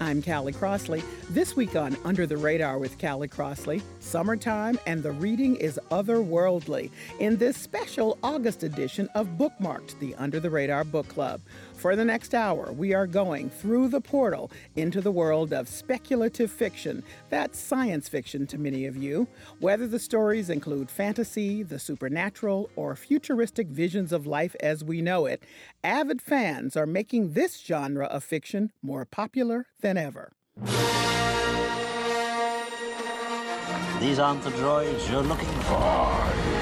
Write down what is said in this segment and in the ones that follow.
I'm Callie Crossley. This week on Under the Radar with Callie Crossley, summertime and the reading is otherworldly in this special August edition of Bookmarked, the Under the Radar Book Club. For the next hour, we are going through the portal into the world of speculative fiction. That's science fiction to many of you. Whether the stories include fantasy, the supernatural, or futuristic visions of life as we know it, avid fans are making this genre of fiction more popular than ever. These aren't the droids you're looking for.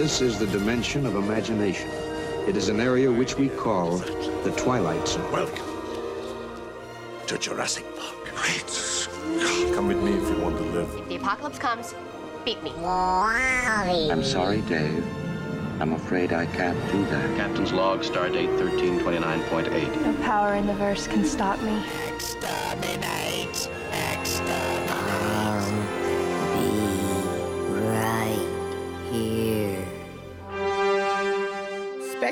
This is the dimension of imagination. It is an area which we call the Twilight Zone. Welcome to Jurassic Park. Great Come with me if you want to live. If the apocalypse comes, beat me. I'm sorry, Dave. I'm afraid I can't do that. Captain's log, stardate 1329.8. No power in the verse can stop me. Exterminate! Exterminate!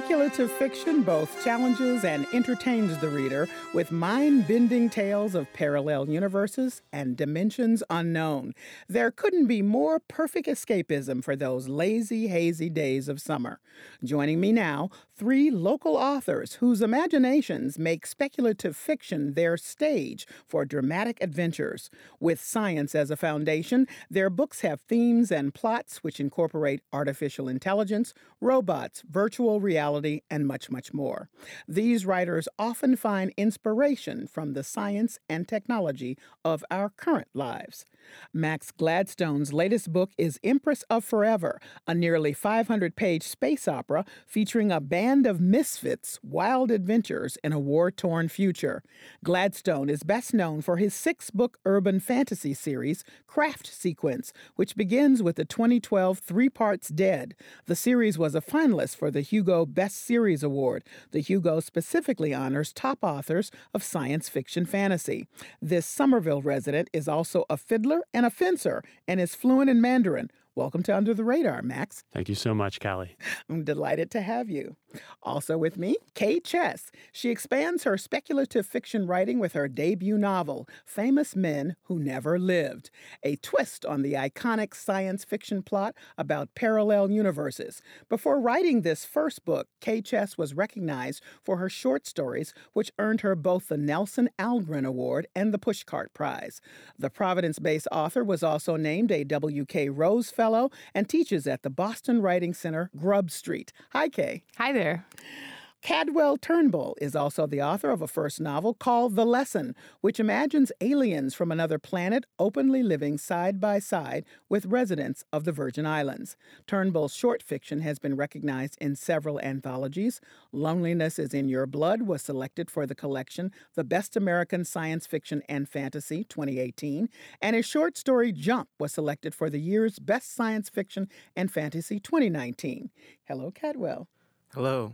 Speculative fiction both challenges and entertains the reader with mind bending tales of parallel universes and dimensions unknown. There couldn't be more perfect escapism for those lazy, hazy days of summer. Joining me now, three local authors whose imaginations make speculative fiction their stage for dramatic adventures. With science as a foundation, their books have themes and plots which incorporate artificial intelligence, robots, virtual reality, and much, much more. These writers often find inspiration from the science and technology of our current lives. Max Gladstone's latest book is Empress of Forever, a nearly 500 page space opera featuring a band of misfits' wild adventures in a war torn future. Gladstone is best known for his six book urban fantasy series, Craft Sequence, which begins with the 2012 three parts Dead. The series was a finalist for the Hugo Best Series Award. The Hugo specifically honors top authors of science fiction fantasy. This Somerville resident is also a fiddler and a fencer and is fluent in Mandarin. Welcome to Under the Radar, Max. Thank you so much, Callie. I'm delighted to have you. Also with me, K Chess. She expands her speculative fiction writing with her debut novel, Famous Men Who Never Lived, a twist on the iconic science fiction plot about parallel universes. Before writing this first book, K Chess was recognized for her short stories, which earned her both the Nelson Algren Award and the Pushcart Prize. The Providence based author was also named a W.K. Rose Fellow Fellow and teaches at the Boston Writing Center, Grub Street. Hi, Kay. Hi there. Cadwell Turnbull is also the author of a first novel called The Lesson, which imagines aliens from another planet openly living side by side with residents of the Virgin Islands. Turnbull's short fiction has been recognized in several anthologies. Loneliness is in Your Blood was selected for the collection The Best American Science Fiction and Fantasy 2018, and his short story Jump was selected for the year's Best Science Fiction and Fantasy 2019. Hello, Cadwell. Hello.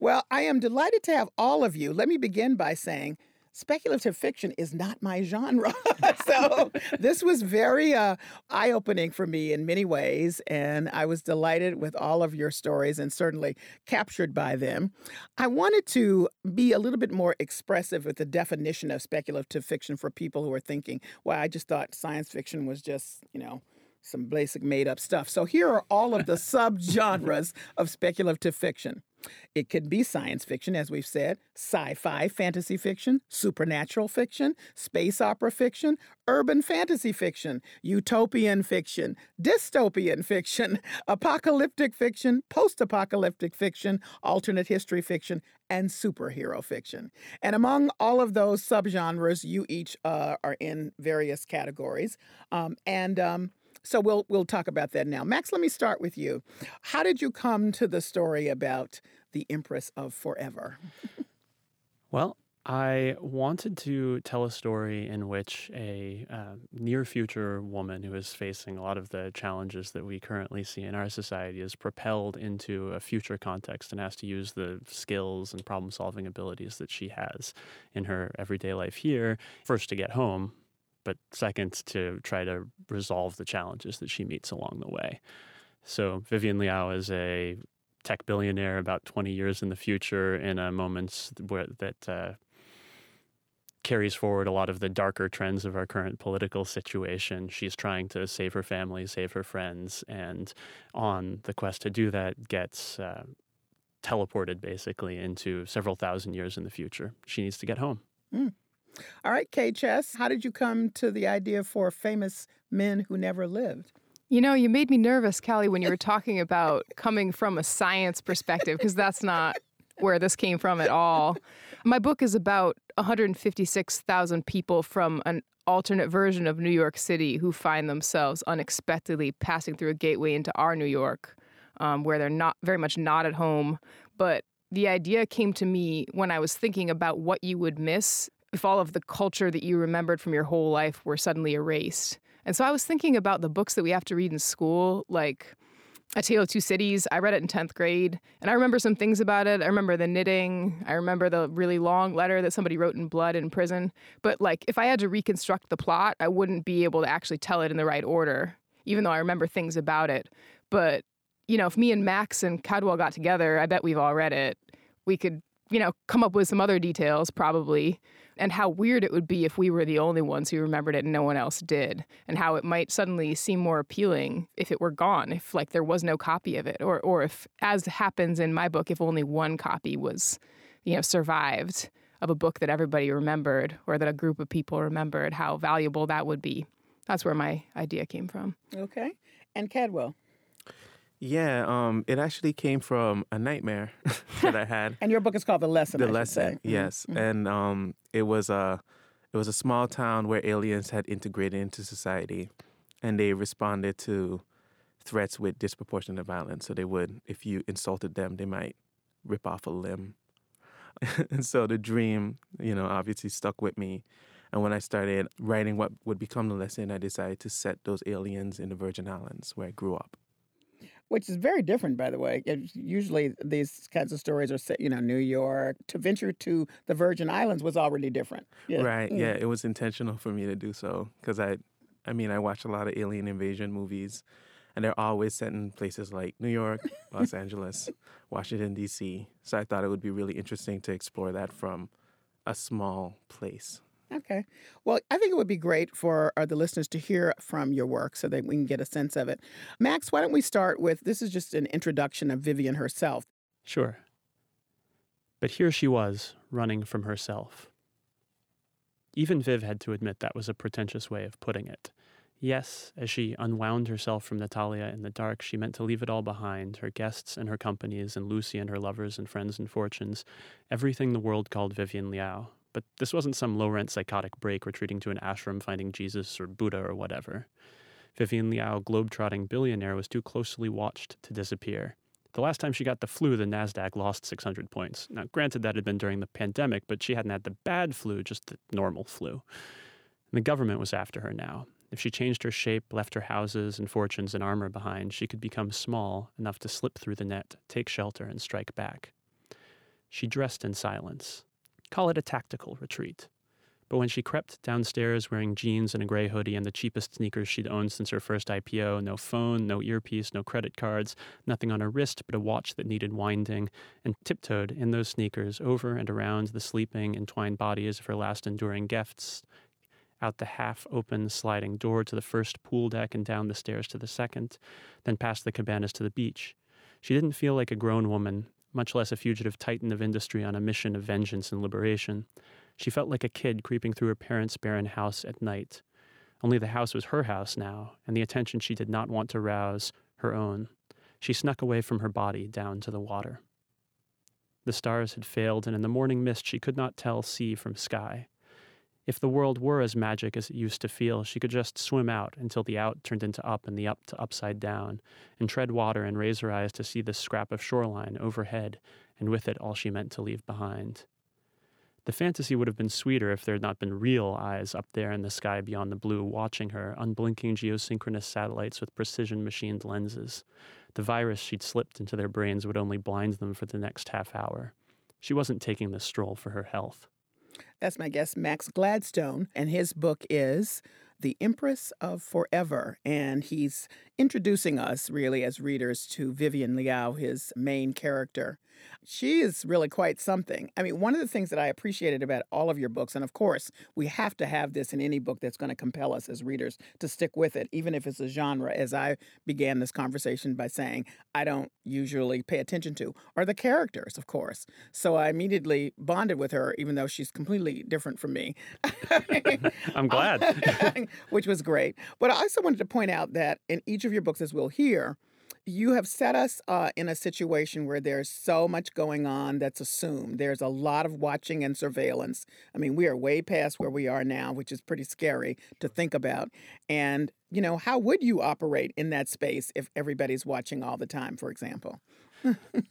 Well, I am delighted to have all of you. Let me begin by saying speculative fiction is not my genre. so this was very uh, eye opening for me in many ways. And I was delighted with all of your stories and certainly captured by them. I wanted to be a little bit more expressive with the definition of speculative fiction for people who are thinking, well, I just thought science fiction was just, you know, some basic made up stuff. So here are all of the subgenres of speculative fiction. It could be science fiction, as we've said, sci fi fantasy fiction, supernatural fiction, space opera fiction, urban fantasy fiction, utopian fiction, dystopian fiction, apocalyptic fiction, post apocalyptic fiction, alternate history fiction, and superhero fiction. And among all of those subgenres, you each uh, are in various categories. Um, and um, so we'll we'll talk about that now. Max, let me start with you. How did you come to the story about the Empress of Forever? well, I wanted to tell a story in which a uh, near future woman who is facing a lot of the challenges that we currently see in our society is propelled into a future context and has to use the skills and problem solving abilities that she has in her everyday life here, first to get home, but second to try to resolve the challenges that she meets along the way. So Vivian Liao is a tech billionaire about 20 years in the future in a moment where that uh, carries forward a lot of the darker trends of our current political situation. She's trying to save her family, save her friends, and on the quest to do that, gets uh, teleported basically into several thousand years in the future. She needs to get home. Mm. All right, K Chess, how did you come to the idea for famous men who never lived? You know, you made me nervous, Callie, when you were talking about coming from a science perspective, because that's not where this came from at all. My book is about 156,000 people from an alternate version of New York City who find themselves unexpectedly passing through a gateway into our New York, um, where they're not very much not at home. But the idea came to me when I was thinking about what you would miss if all of the culture that you remembered from your whole life were suddenly erased. And so I was thinking about the books that we have to read in school, like A Tale of Two Cities. I read it in 10th grade, and I remember some things about it. I remember the knitting. I remember the really long letter that somebody wrote in blood in prison. But like if I had to reconstruct the plot, I wouldn't be able to actually tell it in the right order, even though I remember things about it. But, you know, if me and Max and Cadwell got together, I bet we've all read it. We could, you know, come up with some other details probably and how weird it would be if we were the only ones who remembered it and no one else did, and how it might suddenly seem more appealing if it were gone, if like there was no copy of it, or or if, as happens in my book, if only one copy was, you know, survived of a book that everybody remembered or that a group of people remembered, how valuable that would be. That's where my idea came from. Okay, and Cadwell. Yeah, um, it actually came from a nightmare that I had. and your book is called The Lesson. The I Lesson, yes, mm-hmm. and um, it was a it was a small town where aliens had integrated into society, and they responded to threats with disproportionate violence. So they would, if you insulted them, they might rip off a limb. and so the dream, you know, obviously stuck with me. And when I started writing what would become the lesson, I decided to set those aliens in the Virgin Islands where I grew up which is very different, by the way. usually, these kinds of stories are set, you know, New York. To venture to the Virgin Islands was already different. Yeah. Right. Mm. Yeah, it was intentional for me to do so because I, I mean, I watch a lot of alien invasion movies, and they're always set in places like New York, Los Angeles, Washington D.C. So I thought it would be really interesting to explore that from a small place. Okay. Well, I think it would be great for uh, the listeners to hear from your work so that we can get a sense of it. Max, why don't we start with this is just an introduction of Vivian herself. Sure. But here she was, running from herself. Even Viv had to admit that was a pretentious way of putting it. Yes, as she unwound herself from Natalia in the dark, she meant to leave it all behind her guests and her companies, and Lucy and her lovers and friends and fortunes, everything the world called Vivian Liao, but this wasn't some low rent psychotic break retreating to an ashram finding Jesus or Buddha or whatever. Vivian Liao, globe-trotting billionaire, was too closely watched to disappear. The last time she got the flu, the NASDAQ lost 600 points. Now, granted, that had been during the pandemic, but she hadn't had the bad flu, just the normal flu. And the government was after her now. If she changed her shape, left her houses and fortunes and armor behind, she could become small enough to slip through the net, take shelter, and strike back. She dressed in silence, Call it a tactical retreat. But when she crept downstairs wearing jeans and a gray hoodie and the cheapest sneakers she'd owned since her first IPO, no phone, no earpiece, no credit cards, nothing on her wrist but a watch that needed winding, and tiptoed in those sneakers over and around the sleeping, entwined bodies of her last enduring guests, out the half open sliding door to the first pool deck and down the stairs to the second, then past the cabanas to the beach. She didn't feel like a grown woman much less a fugitive titan of industry on a mission of vengeance and liberation. She felt like a kid creeping through her parents' barren house at night. Only the house was her house now, and the attention she did not want to rouse her own. She snuck away from her body down to the water. The stars had failed, and in the morning mist she could not tell sea from sky. If the world were as magic as it used to feel, she could just swim out until the out turned into up and the up to upside down, and tread water and raise her eyes to see the scrap of shoreline overhead, and with it all she meant to leave behind. The fantasy would have been sweeter if there had not been real eyes up there in the sky beyond the blue watching her, unblinking geosynchronous satellites with precision machined lenses. The virus she'd slipped into their brains would only blind them for the next half hour. She wasn't taking this stroll for her health. That's my guest, Max Gladstone, and his book is The Empress of Forever. And he's introducing us, really, as readers, to Vivian Liao, his main character. She is really quite something. I mean, one of the things that I appreciated about all of your books, and of course, we have to have this in any book that's going to compel us as readers to stick with it, even if it's a genre, as I began this conversation by saying I don't usually pay attention to, are the characters, of course. So I immediately bonded with her, even though she's completely different from me. I'm glad. Which was great. But I also wanted to point out that in each of your books, as we'll hear, you have set us uh, in a situation where there's so much going on that's assumed. There's a lot of watching and surveillance. I mean, we are way past where we are now, which is pretty scary to think about. And, you know, how would you operate in that space if everybody's watching all the time, for example?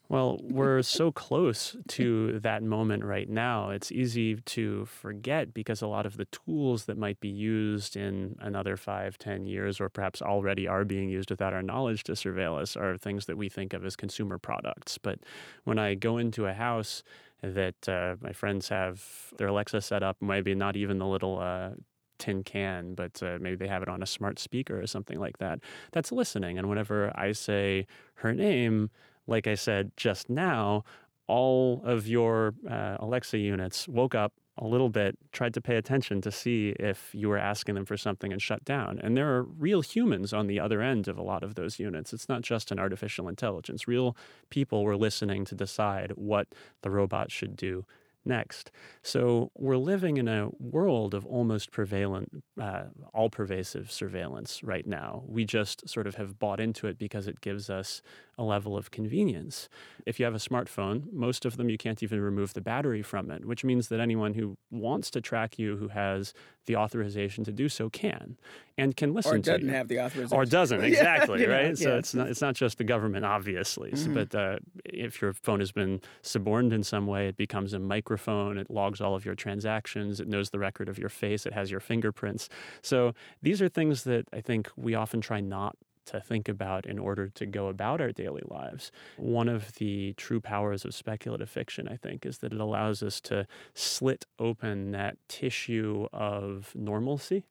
Well, we're so close to that moment right now. It's easy to forget because a lot of the tools that might be used in another five, ten years, or perhaps already are being used without our knowledge to surveil us, are things that we think of as consumer products. But when I go into a house that uh, my friends have their Alexa set up, maybe not even the little uh, tin can, but uh, maybe they have it on a smart speaker or something like that. That's listening. And whenever I say her name, like I said just now, all of your uh, Alexa units woke up a little bit, tried to pay attention to see if you were asking them for something and shut down. And there are real humans on the other end of a lot of those units. It's not just an artificial intelligence. Real people were listening to decide what the robot should do next. So we're living in a world of almost prevalent, uh, all pervasive surveillance right now. We just sort of have bought into it because it gives us a level of convenience. If you have a smartphone, most of them you can't even remove the battery from it, which means that anyone who wants to track you, who has the authorization to do so, can and can listen to. or doesn't have the authorization. Or doesn't, exactly, yeah, right? Know, so yes. it's not it's not just the government, obviously. Mm-hmm. But uh, if your phone has been suborned in some way, it becomes a microphone. It logs all of your transactions. It knows the record of your face. It has your fingerprints. So these are things that I think we often try not to think about in order to go about our daily lives. One of the true powers of speculative fiction, I think, is that it allows us to slit open that tissue of normalcy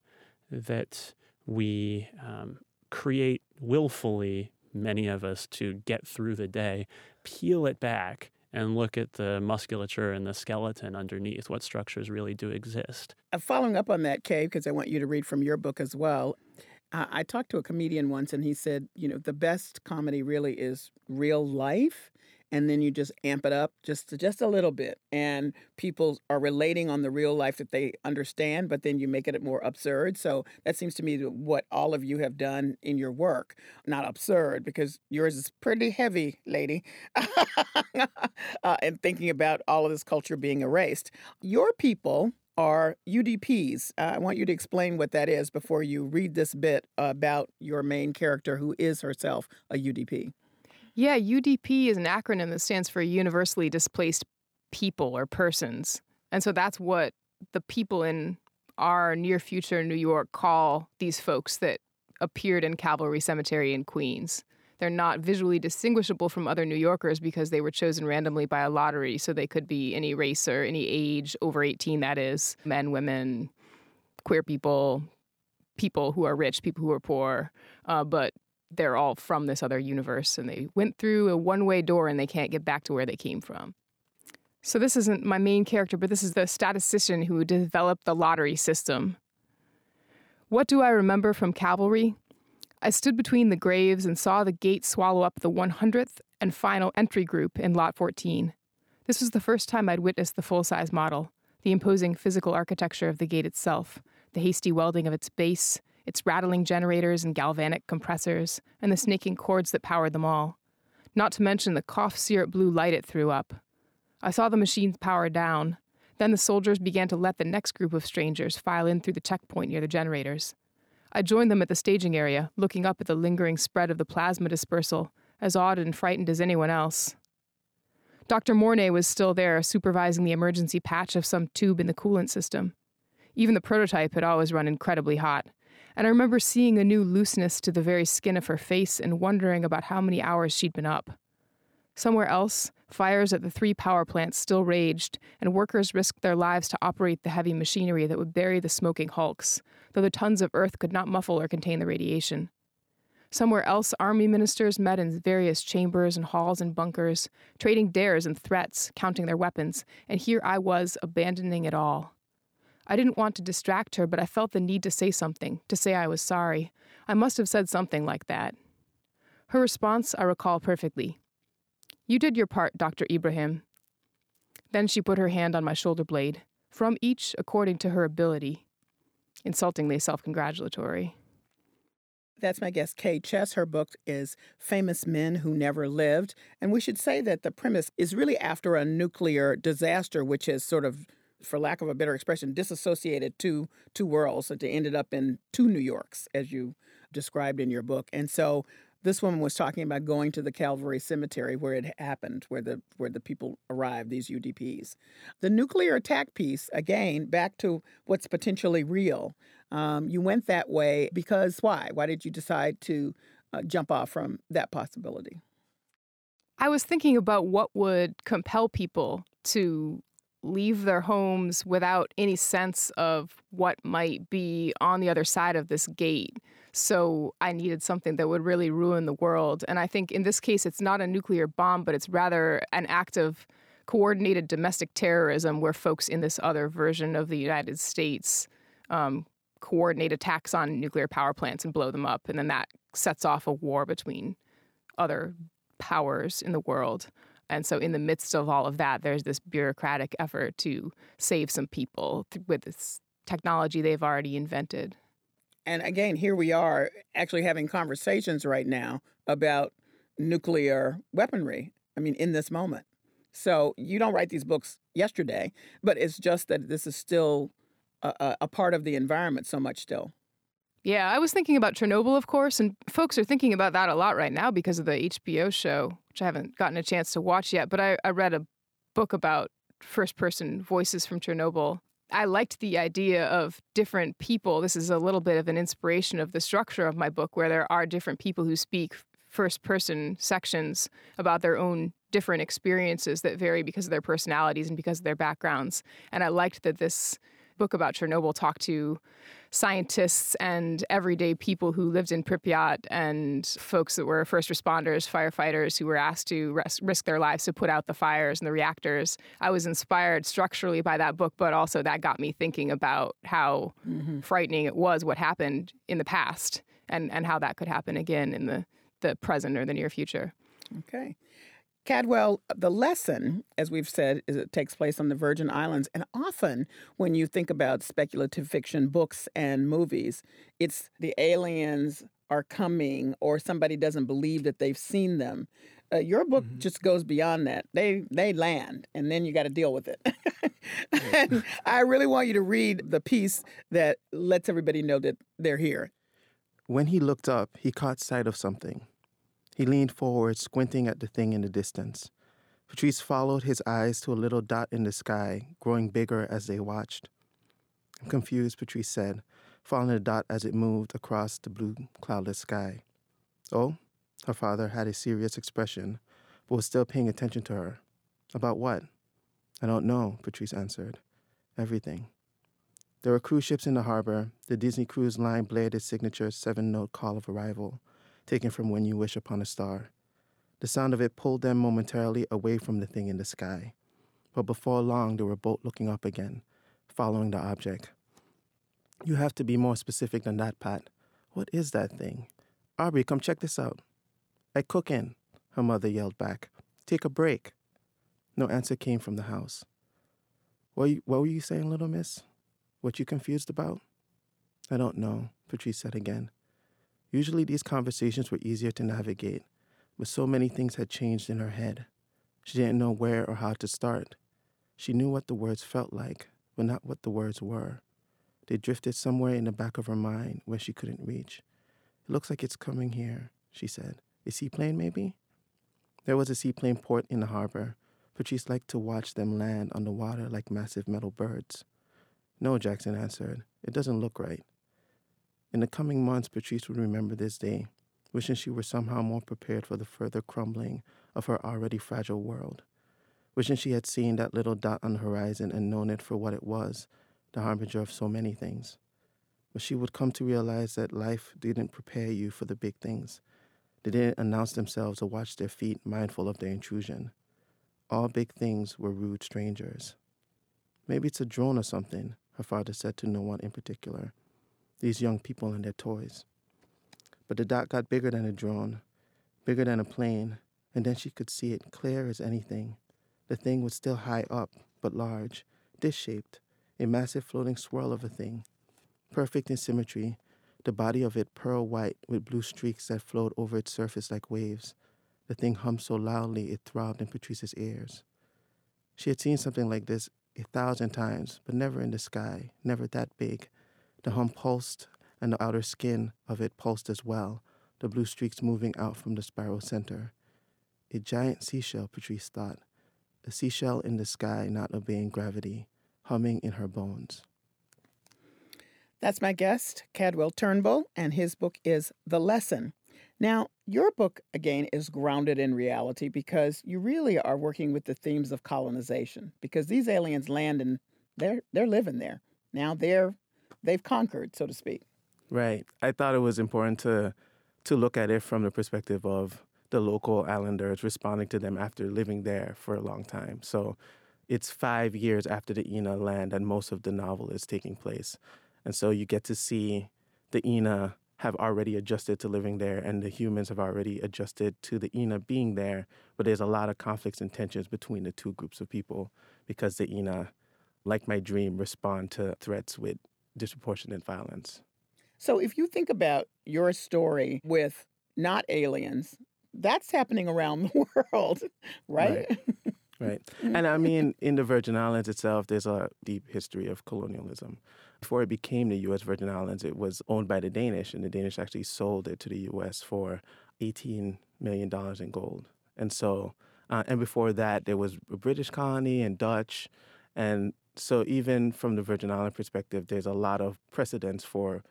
that we um, create willfully, many of us, to get through the day, peel it back. And look at the musculature and the skeleton underneath. What structures really do exist? Uh, following up on that, Kay, because I want you to read from your book as well. I talked to a comedian once, and he said, you know, the best comedy really is real life, and then you just amp it up just just a little bit, and people are relating on the real life that they understand, but then you make it more absurd. So that seems to me what all of you have done in your work. Not absurd because yours is pretty heavy, lady, uh, and thinking about all of this culture being erased. Your people are UDPs. Uh, I want you to explain what that is before you read this bit about your main character, who is herself a UDP. Yeah, UDP is an acronym that stands for Universally Displaced People or Persons. And so that's what the people in our near future New York call these folks that appeared in Calvary Cemetery in Queens. They're not visually distinguishable from other New Yorkers because they were chosen randomly by a lottery. So they could be any race or any age, over 18, that is, men, women, queer people, people who are rich, people who are poor. Uh, but they're all from this other universe and they went through a one way door and they can't get back to where they came from. So, this isn't my main character, but this is the statistician who developed the lottery system. What do I remember from Calvary? I stood between the graves and saw the gate swallow up the 100th and final entry group in Lot 14. This was the first time I'd witnessed the full size model, the imposing physical architecture of the gate itself, the hasty welding of its base, its rattling generators and galvanic compressors, and the snaking cords that powered them all. Not to mention the cough syrup blue light it threw up. I saw the machines power down. Then the soldiers began to let the next group of strangers file in through the checkpoint near the generators. I joined them at the staging area, looking up at the lingering spread of the plasma dispersal, as awed and frightened as anyone else. Dr. Mornay was still there, supervising the emergency patch of some tube in the coolant system. Even the prototype had always run incredibly hot, and I remember seeing a new looseness to the very skin of her face and wondering about how many hours she'd been up. Somewhere else, fires at the three power plants still raged, and workers risked their lives to operate the heavy machinery that would bury the smoking hulks, though the tons of earth could not muffle or contain the radiation. Somewhere else, army ministers met in various chambers and halls and bunkers, trading dares and threats, counting their weapons, and here I was abandoning it all. I didn't want to distract her, but I felt the need to say something, to say I was sorry. I must have said something like that. Her response I recall perfectly. You did your part, Dr. Ibrahim. Then she put her hand on my shoulder blade, from each according to her ability. Insultingly self congratulatory. That's my guest, K Chess. Her book is Famous Men Who Never Lived. And we should say that the premise is really after a nuclear disaster, which has sort of, for lack of a better expression, disassociated two, two worlds. they ended up in two New Yorks, as you described in your book. And so this woman was talking about going to the Calvary Cemetery where it happened, where the where the people arrived, these UDPs. The nuclear attack piece, again, back to what's potentially real. Um, you went that way because why? Why did you decide to uh, jump off from that possibility? I was thinking about what would compel people to leave their homes without any sense of what might be on the other side of this gate. So I needed something that would really ruin the world. And I think in this case, it's not a nuclear bomb, but it's rather an act of coordinated domestic terrorism where folks in this other version of the United States um, coordinate attacks on nuclear power plants and blow them up. And then that sets off a war between other powers in the world. And so, in the midst of all of that, there's this bureaucratic effort to save some people with this technology they've already invented. And again, here we are actually having conversations right now about nuclear weaponry. I mean, in this moment. So you don't write these books yesterday, but it's just that this is still a, a part of the environment so much still. Yeah, I was thinking about Chernobyl, of course, and folks are thinking about that a lot right now because of the HBO show, which I haven't gotten a chance to watch yet. But I, I read a book about first person voices from Chernobyl. I liked the idea of different people. This is a little bit of an inspiration of the structure of my book, where there are different people who speak first person sections about their own different experiences that vary because of their personalities and because of their backgrounds. And I liked that this book about Chernobyl talked to scientists and everyday people who lived in Pripyat and folks that were first responders, firefighters who were asked to res- risk their lives to put out the fires and the reactors. I was inspired structurally by that book, but also that got me thinking about how mm-hmm. frightening it was what happened in the past and, and how that could happen again in the, the present or the near future. Okay. Cadwell, the lesson, as we've said, is it takes place on the Virgin Islands. And often when you think about speculative fiction books and movies, it's the aliens are coming or somebody doesn't believe that they've seen them. Uh, your book mm-hmm. just goes beyond that. They they land, and then you got to deal with it. and I really want you to read the piece that lets everybody know that they're here. When he looked up, he caught sight of something. He leaned forward, squinting at the thing in the distance. Patrice followed his eyes to a little dot in the sky, growing bigger as they watched. I'm confused, Patrice said, following the dot as it moved across the blue, cloudless sky. Oh? Her father had a serious expression, but was still paying attention to her. About what? I don't know, Patrice answered. Everything. There were cruise ships in the harbor. The Disney Cruise Line blared its signature seven note call of arrival taken from When You Wish Upon a Star. The sound of it pulled them momentarily away from the thing in the sky. But before long, they were both looking up again, following the object. You have to be more specific than that, Pat. What is that thing? Aubrey, come check this out. I cook in. Her mother yelled back, Take a break. No answer came from the house. What, you, what were you saying, little miss? What you confused about? I don't know, Patrice said again. Usually these conversations were easier to navigate, but so many things had changed in her head. She didn't know where or how to start. She knew what the words felt like, but not what the words were. They drifted somewhere in the back of her mind where she couldn't reach. It looks like it's coming here, she said. A seaplane, maybe? There was a seaplane port in the harbor. Patrice liked to watch them land on the water like massive metal birds. No, Jackson answered. It doesn't look right. In the coming months, Patrice would remember this day, wishing she were somehow more prepared for the further crumbling of her already fragile world. Wishing she had seen that little dot on the horizon and known it for what it was, the harbinger of so many things. But she would come to realize that life didn't prepare you for the big things. They didn't announce themselves or watch their feet, mindful of their intrusion. All big things were rude strangers. Maybe it's a drone or something, her father said to no one in particular. These young people and their toys. But the dot got bigger than a drone, bigger than a plane, and then she could see it clear as anything. The thing was still high up, but large, dish shaped, a massive floating swirl of a thing. Perfect in symmetry, the body of it pearl white with blue streaks that flowed over its surface like waves. The thing hummed so loudly it throbbed in Patrice's ears. She had seen something like this a thousand times, but never in the sky, never that big. The hum pulsed, and the outer skin of it pulsed as well, the blue streaks moving out from the spiral center. A giant seashell, Patrice thought, a seashell in the sky not obeying gravity, humming in her bones. That's my guest, Cadwell Turnbull, and his book is The Lesson. Now, your book, again, is grounded in reality because you really are working with the themes of colonization because these aliens land and they're, they're living there. Now they're, they've conquered, so to speak. Right. I thought it was important to, to look at it from the perspective of the local islanders responding to them after living there for a long time. So it's five years after the Ynaa land and most of the novel is taking place. And so you get to see the Ynaa have already adjusted to living there and the humans have already adjusted to the Ynaa being there. But there's a lot of conflicts and tensions between the two groups of people because the Ynaa, like my dream, respond to threats with disproportionate violence. So if you think about your story with not aliens, that's happening around the world, right? Right. right. And I mean, in the Virgin Islands itself, there's a deep history of colonialism. Before it became the U.S. Virgin Islands, it was owned by the Danish, and the Danish actually sold it to the U.S. for $18 million in gold. And so, uh, and before that, there was a British colony and Dutch. And so, even from the Virgin Island perspective, there's a lot of precedence for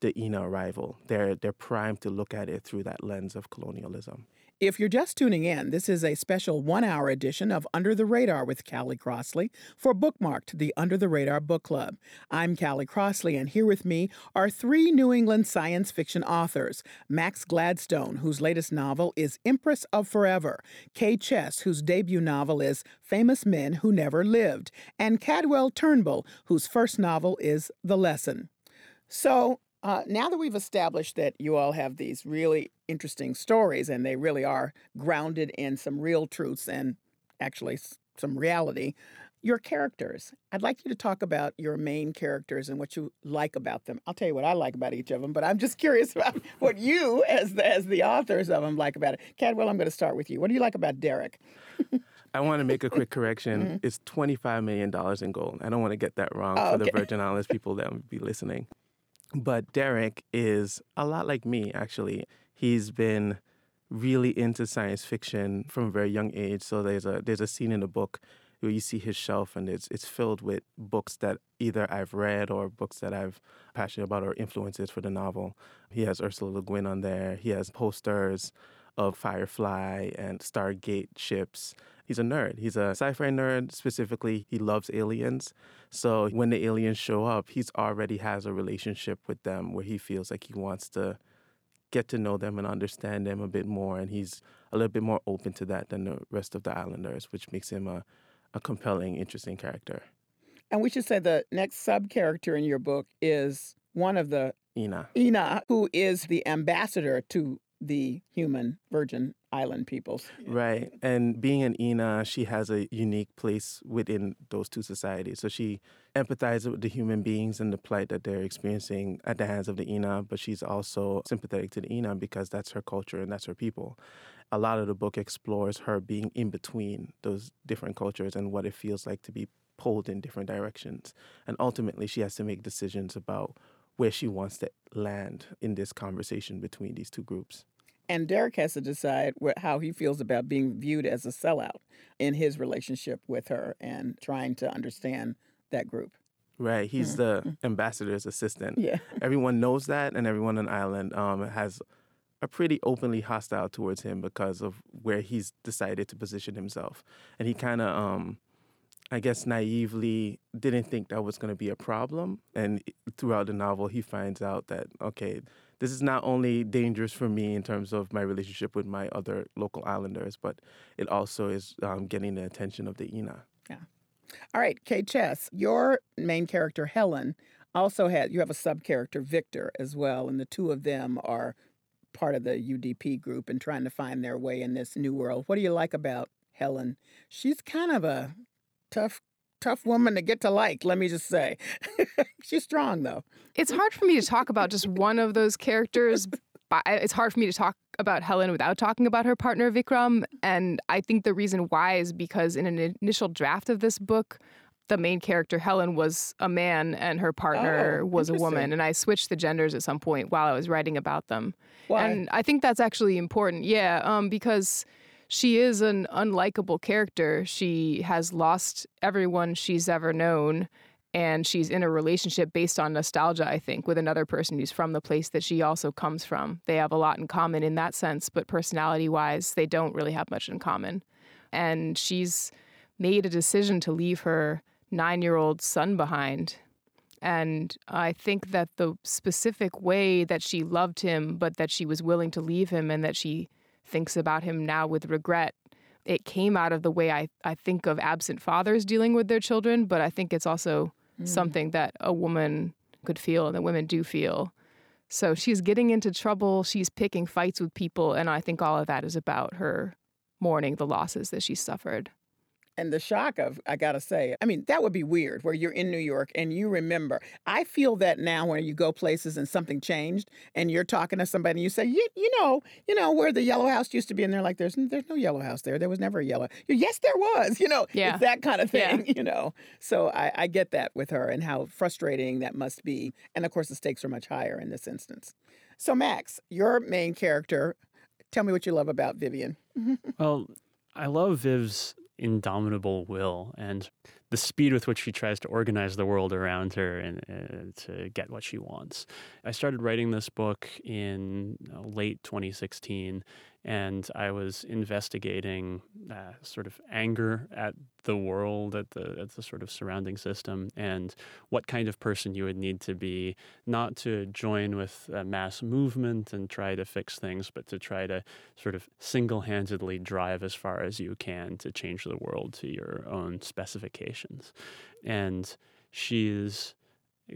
the Ynaa arrival. They're, they're primed to look at it through that lens of colonialism. If you're just tuning in, this is a special one hour edition of Under the Radar with Callie Crossley for Bookmarked, the Under the Radar Book Club. I'm Callie Crossley, and here with me are three New England science fiction authors Max Gladstone, whose latest novel is Empress of Forever, K Chess, whose debut novel is Famous Men Who Never Lived, and Cadwell Turnbull, whose first novel is The Lesson. So, uh, now that we've established that you all have these really interesting stories and they really are grounded in some real truths and actually some reality, your characters. I'd like you to talk about your main characters and what you like about them. I'll tell you what I like about each of them, but I'm just curious about what you, as the, as the authors of them, like about it. Cadwell, I'm going to start with you. What do you like about Derek? I want to make a quick correction. Mm-hmm. It's $25 million in gold. I don't want to get that wrong oh, for okay. the Virgin Islands people that would be listening. But Derek is a lot like me, actually. He's been really into science fiction from a very young age. So there's a there's a scene in the book where you see his shelf and it's it's filled with books that either I've read or books that I've passionate about or influences for the novel. He has Ursula Le Guin on there. He has posters of Firefly and Stargate ships he's a nerd. He's a sci-fi nerd. Specifically, he loves aliens. So when the aliens show up, he's already has a relationship with them where he feels like he wants to get to know them and understand them a bit more. And he's a little bit more open to that than the rest of the Islanders, which makes him a, a compelling, interesting character. And we should say the next sub character in your book is one of the Ynaa. Ina, who is the ambassador to the human Virgin island peoples. Right. And being an Ynaa, she has a unique place within those two societies. So she empathizes with the human beings and the plight that they're experiencing at the hands of the Ynaa, but she's also sympathetic to the Ynaa because that's her culture and that's her people. A lot of the book explores her being in between those different cultures and what it feels like to be pulled in different directions. And ultimately, she has to make decisions about where she wants to land in this conversation between these two groups. And Derek has to decide what, how he feels about being viewed as a sellout in his relationship with her and trying to understand that group. Right. He's Mm-hmm. the ambassador's assistant. Yeah. Everyone knows that, and everyone on the island um, has are pretty openly hostile towards him because of where he's decided to position himself. And he kind of, um, I guess, naively didn't think that was going to be a problem. And throughout the novel, he finds out that, okay, this is not only dangerous for me in terms of my relationship with my other local islanders, but it also is um, getting the attention of the Ynaa. Yeah. All right, K Chess, your main character, Helen, also had, you have a sub character, Victor, as well. And the two of them are part of the UDP group and trying to find their way in this new world. What do you like about Helen? She's kind of a tough, tough woman to get to like, let me just say. She's strong, though. It's hard for me to talk about just one of those characters. It's hard for me to talk about Helen without talking about her partner Vikram. And I think the reason why is because in an initial draft of this book, the main character Helen was a man and her partner Oh, was a woman. And I switched the genders at some point while I was writing about them. Why? And I think that's actually important. Yeah, um, because she is an unlikable character. She has lost everyone she's ever known. And she's in a relationship based on nostalgia, I think, with another person who's from the place that she also comes from. They have a lot in common in that sense, but personality wise, they don't really have much in common. And she's made a decision to leave her nine year old son behind. And I think that the specific way that she loved him, but that she was willing to leave him and that she thinks about him now with regret, it came out of the way I, I think of absent fathers dealing with their children, but I think it's also Mm. something that a woman could feel and that women do feel. So she's getting into trouble, she's picking fights with people, and I think all of that is about her mourning the losses that she suffered. And the shock of, I gotta say, I mean, that would be weird where you're in New York and you remember. I feel that now when you go places and something changed and you're talking to somebody and you say, you, you know, you know, where the yellow house used to be, and they're like, there's, there's no yellow house there. There was never a yellow. Yes, there was, you know, Yeah. it's that kind of Yeah. thing, you know. So I, I get that with her and how frustrating that must be. And of course, the stakes are much higher in this instance. So, Max, your main character, tell me what you love about Vivian. Well, I love Viv's indomitable will and the speed with which she tries to organize the world around her and uh, to get what she wants. I started writing this book in uh, late 2016 and I was investigating uh, sort of anger at the world, at the at the sort of surrounding system, and what kind of person you would need to be not to join with a mass movement and try to fix things, but to try to sort of single-handedly drive as far as you can to change the world to your own specifications. And she's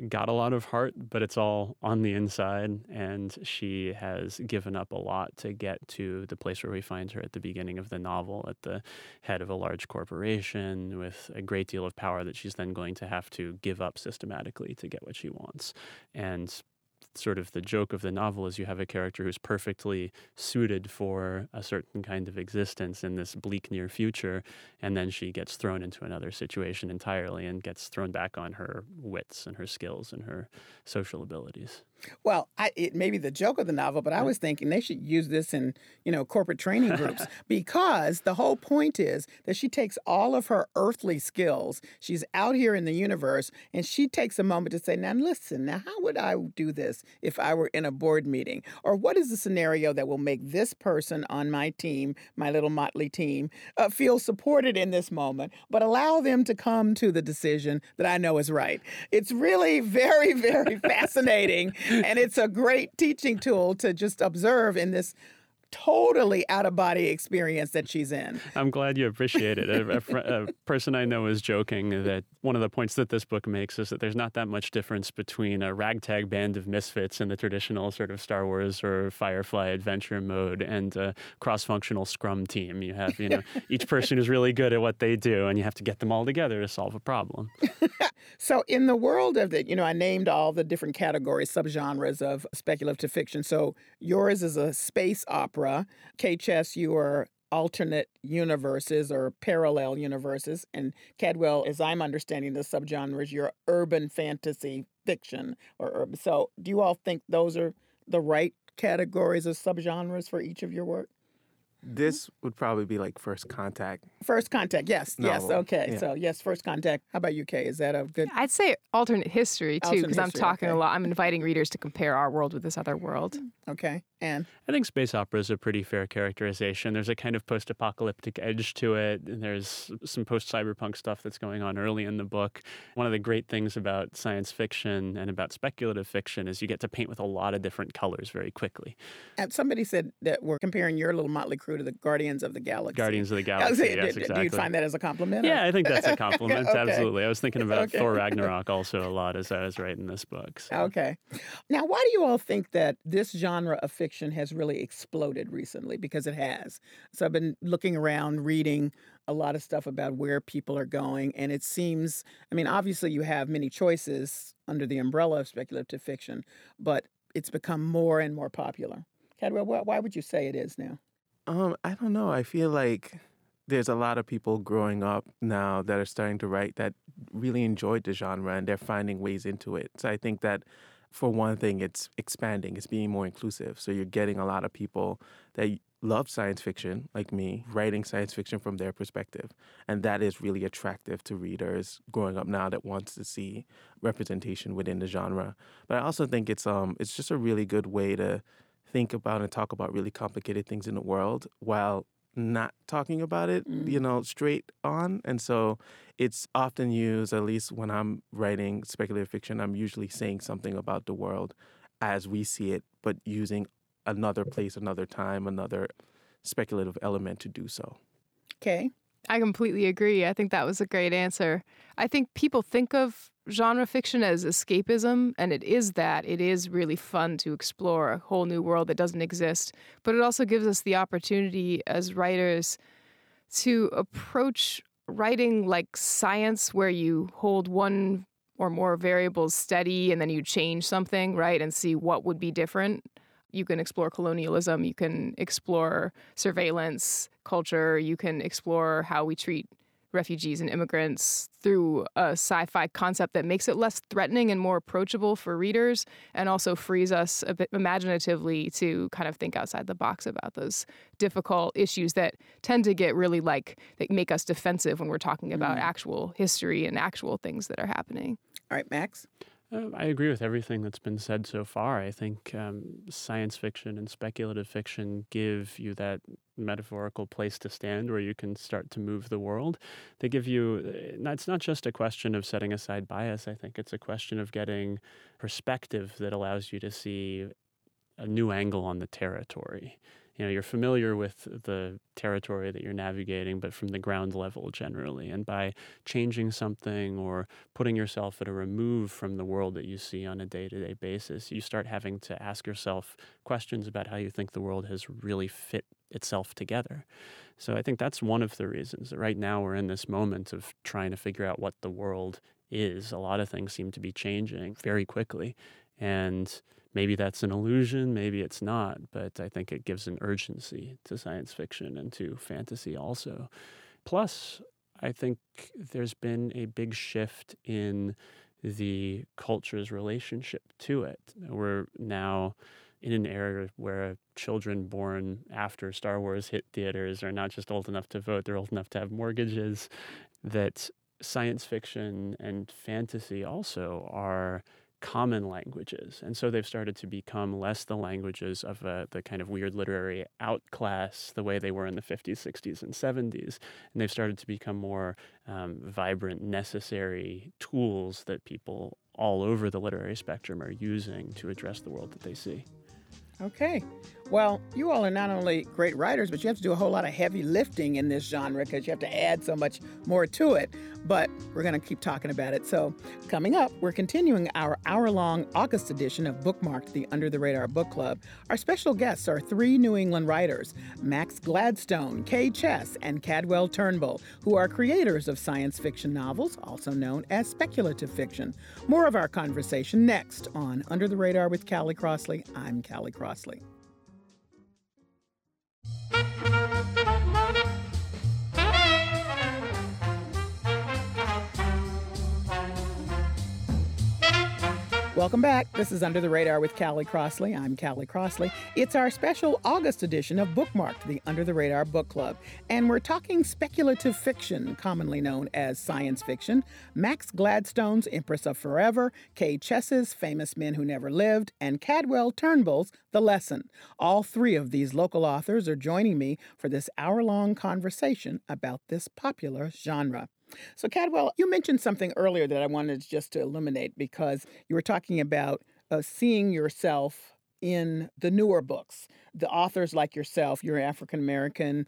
got a lot of heart, but it's all on the inside. And she has given up a lot to get to the place where we find her at the beginning of the novel, at the head of a large corporation with a great deal of power that she's then going to have to give up systematically to get what she wants. And sort of the joke of the novel is you have a character who's perfectly suited for a certain kind of existence in this bleak near future and then she gets thrown into another situation entirely and gets thrown back on her wits and her skills and her social abilities Well, I, it may be the joke of the novel, but I was thinking they should use this in, you know, corporate training groups because the whole point is that she takes all of her earthly skills. She's out here in the universe and she takes a moment to say, now listen, now how would I do this if I were in a board meeting? Or what is the scenario that will make this person on my team, my little motley team, uh, feel supported in this moment, but allow them to come to the decision that I know is right? It's really very, very fascinating and it's a great teaching tool to just observe in this totally out of body experience that she's in. I'm glad you appreciate it. A, a, fr- a, person I know is joking that one of the points that this book makes is that there's not that much difference between a ragtag band of misfits in the traditional sort of Star Wars or Firefly adventure mode and a cross-functional Scrum team. You have, you know, each person is really good at what they do, and you have to get them all together to solve a problem. so, in the world of the, you know, I named all the different categories, subgenres of speculative fiction. So, yours is a space opera. K Chess, you are alternate universes or parallel universes. And Cadwell, as I'm understanding the subgenres, you're urban fantasy fiction or urban. So, do you all think those are the right categories of subgenres for each of your work? Hmm? This would probably be like First Contact. First Contact, yes, yes, okay. yeah. So yes, First Contact. How about you, Kay? Is that a good? I'd say alternate history too, because I'm talking okay. a lot. I'm inviting readers to compare our world with this other world. Okay, and I think space opera is a pretty fair characterization. There's a kind of post apocalyptic edge to it, there's some post cyberpunk stuff that's going on early in the book. One of the great things about science fiction and about speculative fiction is you get to paint with a lot of different colors very quickly. and somebody said that we're comparing your little motley crew to the Guardians of the Galaxy. Guardians of the Galaxy, yes, do- do you find that as a compliment? or- Yeah, I think that's a compliment. Okay. Absolutely. I was thinking about Okay. Thor Ragnarok also a lot as I was writing this book. so. Okay. Now, why do you all think that this genre of fiction has really exploded recently? Because it has. So I've been looking around, reading a lot of stuff about where people are going, and it seems, I mean, obviously you have many choices under the umbrella of speculative fiction, but it's become more and more popular. Cadwell, why, why would you say it is now? Um, I don't know. I feel like there's a lot of people growing up now that are starting to write that really enjoyed the genre and they're finding ways into it. So I think that for one thing, it's expanding, it's being more inclusive. So you're getting a lot of people that love science fiction, like me, writing science fiction from their perspective. And that is really attractive to readers growing up now that wants to see representation within the genre. But I also think it's um it's just a really good way to think about and talk about really complicated things in the world while not talking about it, mm. you know, straight on. And so it's often used, at least when I'm writing speculative fiction, I'm usually saying something about the world as we see it, but using another place, another time, another speculative element to do so. Okay. I completely agree. I think that was a great answer. I think people think of genre fiction as escapism, and it is that. It is really fun to explore a whole new world that doesn't exist, but it also gives us the opportunity as writers to approach writing like science, where you hold one or more variables steady and then you change something, right, and see what would be different. You can explore colonialism, you can explore surveillance culture, you can explore how we treat refugees and immigrants through a sci fi concept that makes it less threatening and more approachable for readers and also frees us a bit imaginatively to kind of think outside the box about those difficult issues that tend to get really like, that make us defensive when we're talking about Mm. actual history and actual things that are happening. All right, Max? Uh, I agree with everything that's been said so far. I think um, science fiction and speculative fiction give you that metaphorical place to stand where you can start to move the world. They give you, uh, it's not just a question of setting aside bias, I think it's a question of getting perspective that allows you to see a new angle on the territory. You know, you're familiar with the territory that you're navigating, but from the ground level generally. And by changing something or putting yourself at a remove from the world that you see on a day to day basis, you start having to ask yourself questions about how you think the world has really fit itself together. So I think that's one of the reasons that right now we're in this moment of trying to figure out what the world is. A lot of things seem to be changing very quickly. And maybe that's an illusion, maybe it's not, but I think it gives an urgency to science fiction and to fantasy also. Plus, I think there's been a big shift in the culture's relationship to it. We're now in an era where children born after Star Wars hit theaters are not just old enough to vote, they're old enough to have mortgages, that science fiction and fantasy also are common languages. And so they've started to become less the languages of uh, the kind of weird literary outclass, the way they were in the 50s, 60s, and 70s. And they've started to become more um, vibrant, necessary tools that people all over the literary spectrum are using to address the world that they see. Okay. Well, you all are not only great writers, but you have to do a whole lot of heavy lifting in this genre because you have to add so much more to it. But we're going to keep talking about it. So, coming up, we're continuing our hour long August edition of Bookmarked, the Under the Radar Book Club. Our special guests are three New England writers Max Gladstone, K Chess, and Cadwell Turnbull, who are creators of science fiction novels, also known as speculative fiction. More of our conversation next on Under the Radar with Callie Crossley. I'm Callie Crossley. Thank you. Welcome back. This is Under the Radar with Callie Crossley. I'm Callie Crossley. It's our special August edition of Bookmarked, the Under the Radar Book Club. And we're talking speculative fiction, commonly known as science fiction. Max Gladstone's Empress of Forever, K Chess's Famous Men Who Never Lived, and Cadwell Turnbull's The Lesson. All three of these local authors are joining me for this hour long conversation about this popular genre. So, Cadwell, you mentioned something earlier that I wanted just to illuminate because you were talking about uh, seeing yourself in the newer books. The authors like yourself, you're African American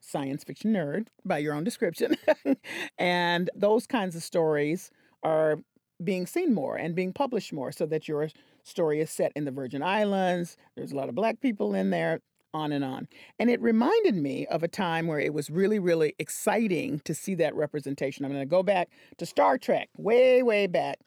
science fiction nerd by your own description. and those kinds of stories are being seen more and being published more so that your story is set in the Virgin Islands. There's a lot of black people in there on and on. And it reminded me of a time where it was really, really exciting to see that representation. I'm going to go back to Star Trek, way, way back.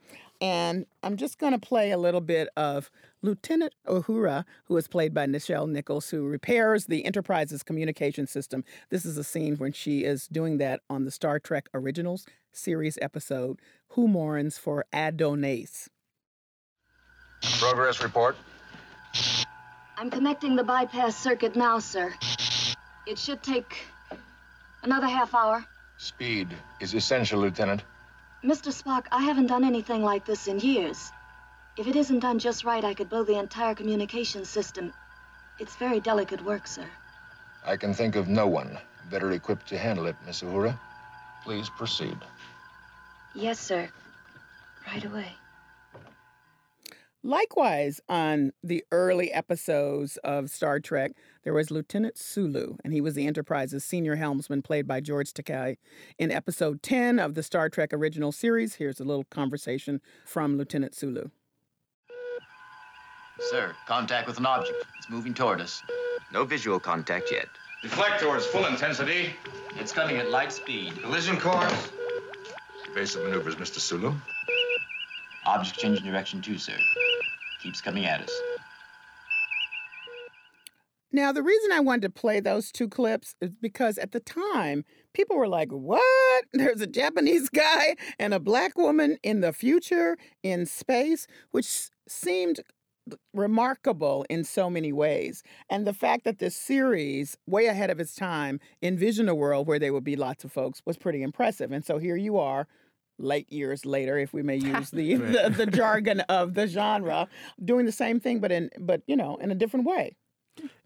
And I'm just going to play a little bit of Lieutenant Uhura, who is played by Nichelle Nichols, who repairs the Enterprise's communication system. This is a scene when she is doing that on the Star Trek Originals series episode, Who Mourns for Adonais. Progress report. I'm connecting the bypass circuit now, sir. It should take another half hour. Speed is essential, Lieutenant. Mr. Spock, I haven't done anything like this in years. If it isn't done just right, I could blow the entire communication system. It's very delicate work, sir. I can think of no one better equipped to handle it, Miss Uhura. Please proceed. Yes, sir. Right away. Likewise, on the early episodes of Star Trek, there was Lieutenant Sulu, and he was the Enterprise's senior helmsman, played by George Takei. In episode 10 of the Star Trek original series, here's a little conversation from Lieutenant Sulu. Sir, contact with an object. It's moving toward us. No visual contact yet. Deflectors full intensity. It's coming at light speed. Collision course. Evasive maneuvers, Mr. Sulu. Object changing direction too, sir. Keeps coming at us. Now, the reason I wanted to play those two clips is because at the time, people were like, What? There's a Japanese guy and a black woman in the future in space, which seemed remarkable in so many ways. And the fact that this series, way ahead of its time, envisioned a world where there would be lots of folks was pretty impressive. And so here you are late years later, if we may use the, the, the jargon of the genre, doing the same thing, but in but you know in a different way.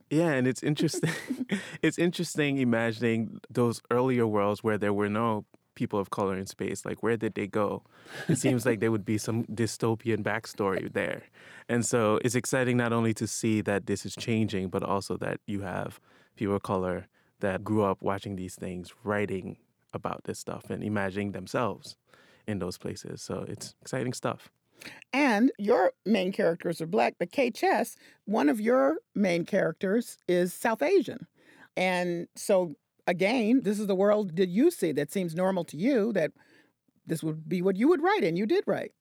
Yeah, and it's interesting. it's interesting imagining those earlier worlds where there were no people of color in space. Like, where did they go? It seems like there would be some dystopian backstory there. And so it's exciting not only to see that this is changing, but also that you have people of color that grew up watching these things, writing about this stuff and imagining themselves in those places. So it's exciting stuff. And your main characters are black, but K Chess, one of your main characters is South Asian. And so again, this is the world that you see that seems normal to you that this would be what you would write and you did write.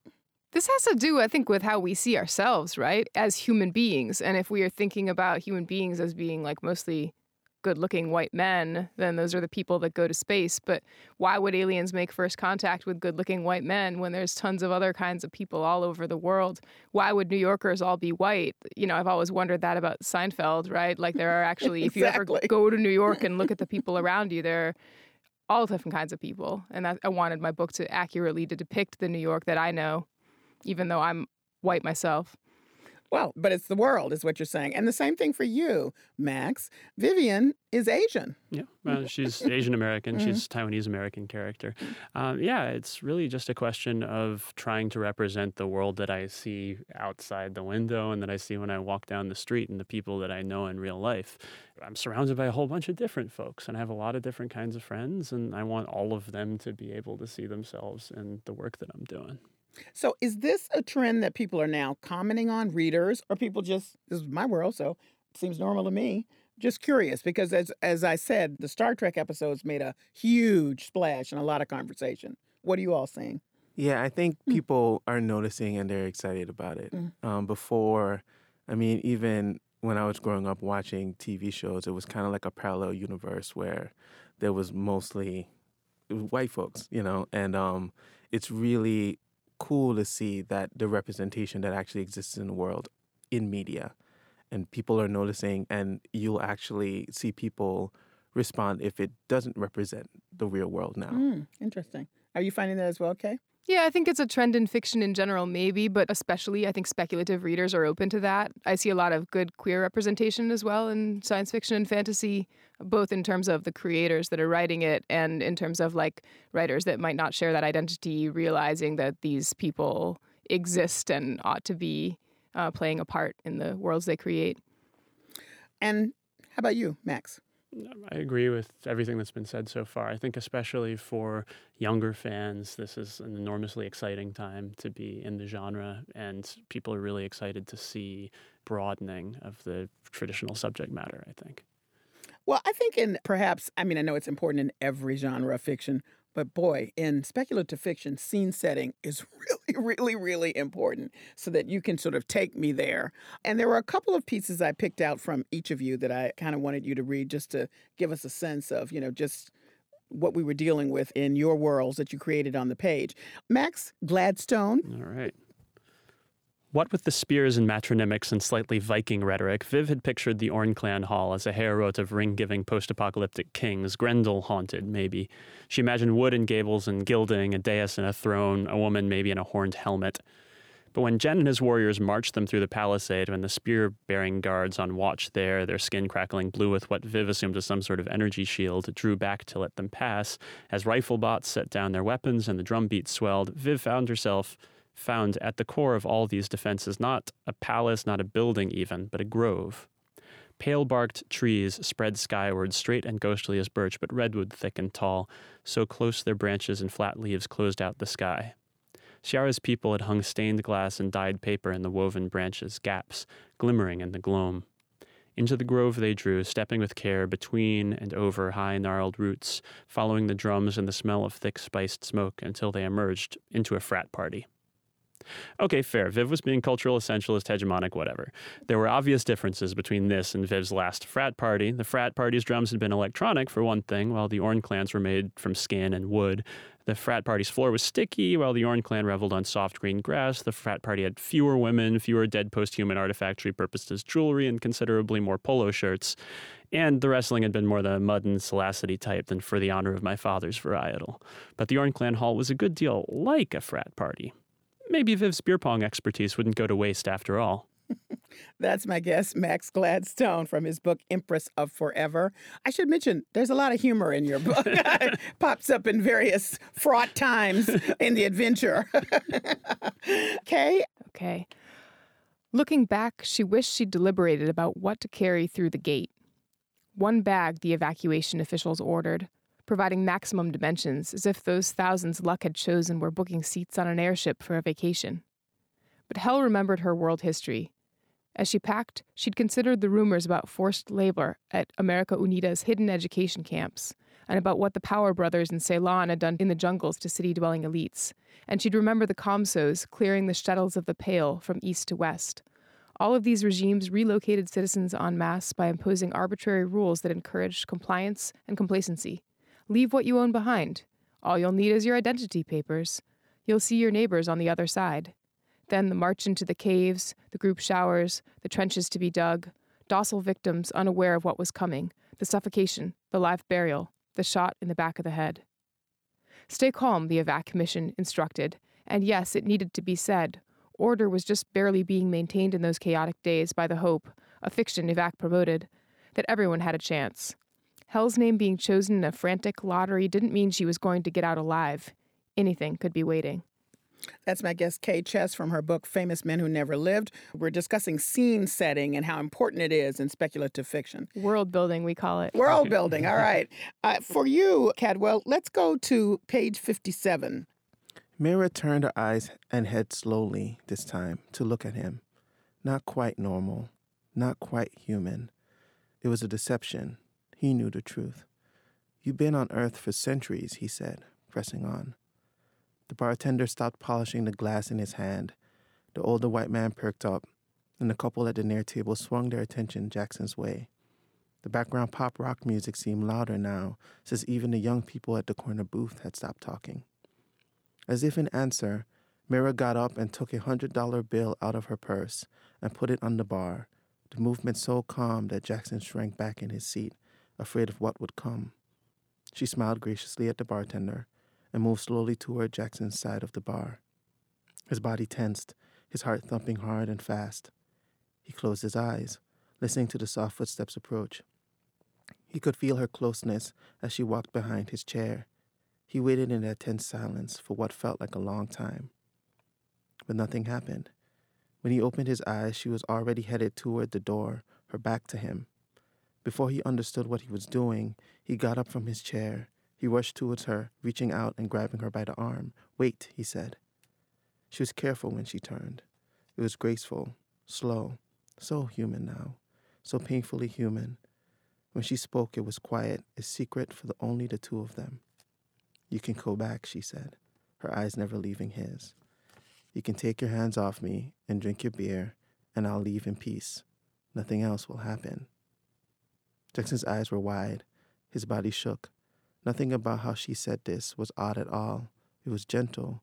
This has to do, I think, with how we see ourselves, right? As human beings. And if we are thinking about human beings as being like mostly good looking white men, then those are the people that go to space. But why would aliens make first contact with good looking white men when there's tons of other kinds of people all over the world? Why would New Yorkers all be white? You know, I've always wondered that about Seinfeld, right? Like there are actually, if you ever go to New York and look at the people around you, there are all different kinds of people. And I, I wanted my book to accurately to depict the New York that I know, even though I'm white myself. Well, but it's the world, is what you're saying. And the same thing for you, Max. Vivian is Asian. Yeah, well, she's Asian American. Mm-hmm. She's Taiwanese American character. Um, yeah, it's really just a question of trying to represent the world that I see outside the window and that I see when I walk down the street and the people that I know in real life. I'm surrounded by a whole bunch of different folks, and I have a lot of different kinds of friends, and I want all of them to be able to see themselves in the work that I'm doing. So, is this a trend that people are now commenting on, readers, or people just, this is my world, so it seems normal to me? Just curious, because as, as I said, the Star Trek episodes made a huge splash and a lot of conversation. What are you all saying? Yeah, I think people are noticing and they're excited about it. Mm. Um, before, I mean, even when I was growing up watching TV shows, it was kind of like a parallel universe where there was mostly white folks, you know, and um, it's really cool to see that the representation that actually exists in the world in media and people are noticing and you'll actually see people respond if it doesn't represent the real world now. Mm, interesting. Are you finding that as well, Kay? Yeah, I think it's a trend in fiction in general, maybe, but especially I think speculative readers are open to that. I see a lot of good queer representation as well in science fiction and fantasy, both in terms of the creators that are writing it and in terms of like writers that might not share that identity, realizing that these people exist and ought to be uh, playing a part in the worlds they create. And how about you, Max? I agree with everything that's been said so far. I think, especially for younger fans, this is an enormously exciting time to be in the genre, and people are really excited to see broadening of the traditional subject matter, I think. Well, I think in perhaps, I mean, I know it's important in every genre of fiction, but boy, in speculative fiction, scene setting is really, really, really important so that you can sort of take me there. And there were a couple of pieces I picked out from each of you that I kind of wanted you to read just to give us a sense of, you know, just what we were dealing with in your worlds that you created on the page. Max Gladstone. All right. What with the spears and matronymics and slightly Viking rhetoric, Viv had pictured the Ornclan Hall as a Heorot of ring-giving post-apocalyptic kings, Grendel haunted, maybe. She imagined wood and gables and gilding, a dais and a throne, a woman maybe in a horned helmet. But when Jen and his warriors marched them through the palisade, when the spear-bearing guards on watch there, their skin crackling blue with what Viv assumed was some sort of energy shield, drew back to let them pass, as rifle bots set down their weapons and the drum beat swelled, Viv found herself found at the core of all these defenses not a palace, not a building even, but a grove. Pale barked trees spread skyward, straight and ghostly as birch, but redwood thick and tall, so close their branches and flat leaves closed out the sky. Xiara's people had hung stained glass and dyed paper in the woven branches, gaps, glimmering in the gloam. Into the grove they drew, stepping with care between and over high gnarled roots, following the drums and the smell of thick spiced smoke until they emerged into a frat party. Okay, fair. Viv was being cultural essentialist, hegemonic, whatever. There were obvious differences between this and Viv's last frat party. The frat party's drums had been electronic, for one thing, while the Orn clans were made from skin and wood. The frat party's floor was sticky, while the Orn clan reveled on soft green grass. The frat party had fewer women, fewer dead post human artifacts repurposed as jewelry, and considerably more polo shirts. And the wrestling had been more the mud and salacity type than for the honor of my father's varietal. But the Orn clan hall was a good deal like a frat party maybe Viv's beer pong expertise wouldn't go to waste after all. That's my guest, Max Gladstone, from his book Empress of Forever. I should mention there's a lot of humor in your book. Pops up in various fraught times in the adventure. okay. Okay. Looking back, she wished she'd deliberated about what to carry through the gate. One bag, the evacuation officials ordered providing maximum dimensions, as if those thousands luck had chosen were booking seats on an airship for a vacation. But Hel remembered her world history. As she packed, she'd considered the rumors about forced labor at America Unida's hidden education camps, and about what the Power Brothers in Ceylon had done in the jungles to city dwelling elites. And she'd remember the Comsos clearing the shtetls of the Pale from east to west. All of these regimes relocated citizens en masse by imposing arbitrary rules that encouraged compliance and complacency. Leave what you own behind. All you'll need is your identity papers. You'll see your neighbors on the other side. Then the march into the caves, the group showers, the trenches to be dug, docile victims unaware of what was coming, the suffocation, the live burial, the shot in the back of the head. Stay calm, the evac commission instructed, and yes, it needed to be said. order was just barely being maintained in those chaotic days by the hope, a fiction Evac promoted, that everyone had a chance. Hel's name being chosen in a frantic lottery didn't mean she was going to get out alive. Anything could be waiting. That's my guest, K Chess, from her book Famous Men Who Never Lived. We're discussing scene setting and how important it is in speculative fiction. World building, we call it. World building, all right. Uh, for you, Cadwell, let's go to page 57. Mira turned her eyes and head slowly, this time, to look at him. Not quite normal, not quite human. It was a deception. He knew the truth. You've been on Earth for centuries, he said, pressing on. The bartender stopped polishing the glass in his hand. The older white man perked up, and the couple at the near table swung their attention Jackson's way. The background pop rock music seemed louder now, since even the young people at the corner booth had stopped talking. As if in answer, Mira got up and took a hundred dollar bill out of her purse and put it on the bar, the movement so calm that Jackson shrank back in his seat, afraid of what would come. She smiled graciously at the bartender and moved slowly toward Jackson's side of the bar. His body tensed, his heart thumping hard and fast. He closed his eyes, listening to the soft footsteps approach. He could feel her closeness as she walked behind his chair. He waited in that tense silence for what felt like a long time. But nothing happened. When he opened his eyes, she was already headed toward the door, her back to him. Before he understood what he was doing, he got up from his chair he rushed towards her, reaching out and grabbing her by the arm. Wait, he said. She was careful when she turned. It was graceful, slow, so human now, so painfully human. When she spoke, it was quiet, a secret for the only the two of them. You can go back, she said, her eyes never leaving his. You can take your hands off me and drink your beer, and I'll leave in peace. Nothing else will happen. Jackson's eyes were wide. His body shook. Nothing about how she said this was odd at all. It was gentle,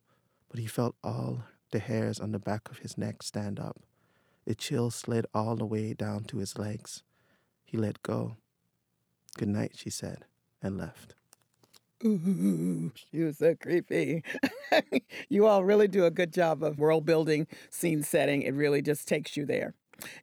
but he felt all the hairs on the back of his neck stand up. A chill slid all the way down to his legs. He let go. Good night, she said, and left. Ooh, she was so creepy. you all really do a good job of world building, scene setting. It really just takes you there.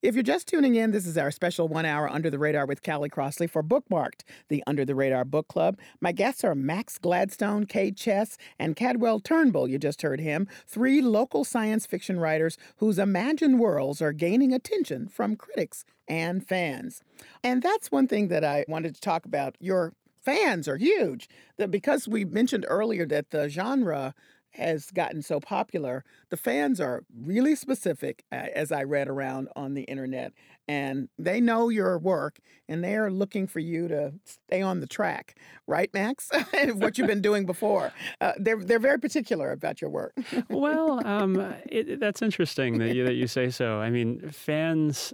If you're just tuning in, this is our special one hour Under the Radar with Callie Crossley for Bookmarked, the Under the Radar Book Club. My guests are Max Gladstone, K Chess, and Cadwell Turnbull. You just heard him. Three local science fiction writers whose imagined worlds are gaining attention from critics and fans. And that's one thing that I wanted to talk about. Your fans are huge. Because we mentioned earlier that the genre has gotten so popular, the fans are really specific, as I read around on the internet, and they know your work and they are looking for you to stay on the track, right, Max? what you've been doing before. Uh, they're they're very particular about your work. well, um, it, that's interesting that you, that you say so. I mean, fans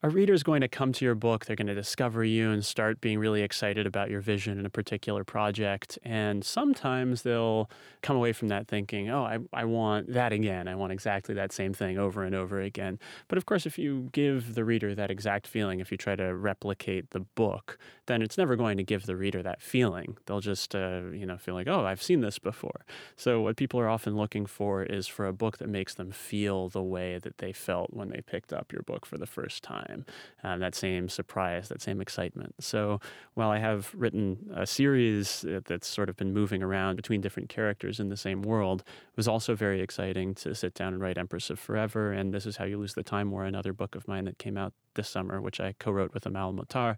a reader is going to come to your book, they're going to discover you and start being really excited about your vision in a particular project. And sometimes they'll come away from that thinking, oh, I, I want that again. I want exactly that same thing over and over again. But of course, if you give the reader that exact feeling, if you try to replicate the book, then it's never going to give the reader that feeling. They'll just, uh, you know, feel like, oh, I've seen this before. So what people are often looking for is for a book that makes them feel the way that they felt when they picked up your book for the first time time, um, that same surprise, that same excitement. So while I have written a series that's sort of been moving around between different characters in the same world, it was also very exciting to sit down and write Empress of Forever and This Is How You Lose the Time War, another book of mine that came out this summer, which I co wrote with Amal El-Mohtar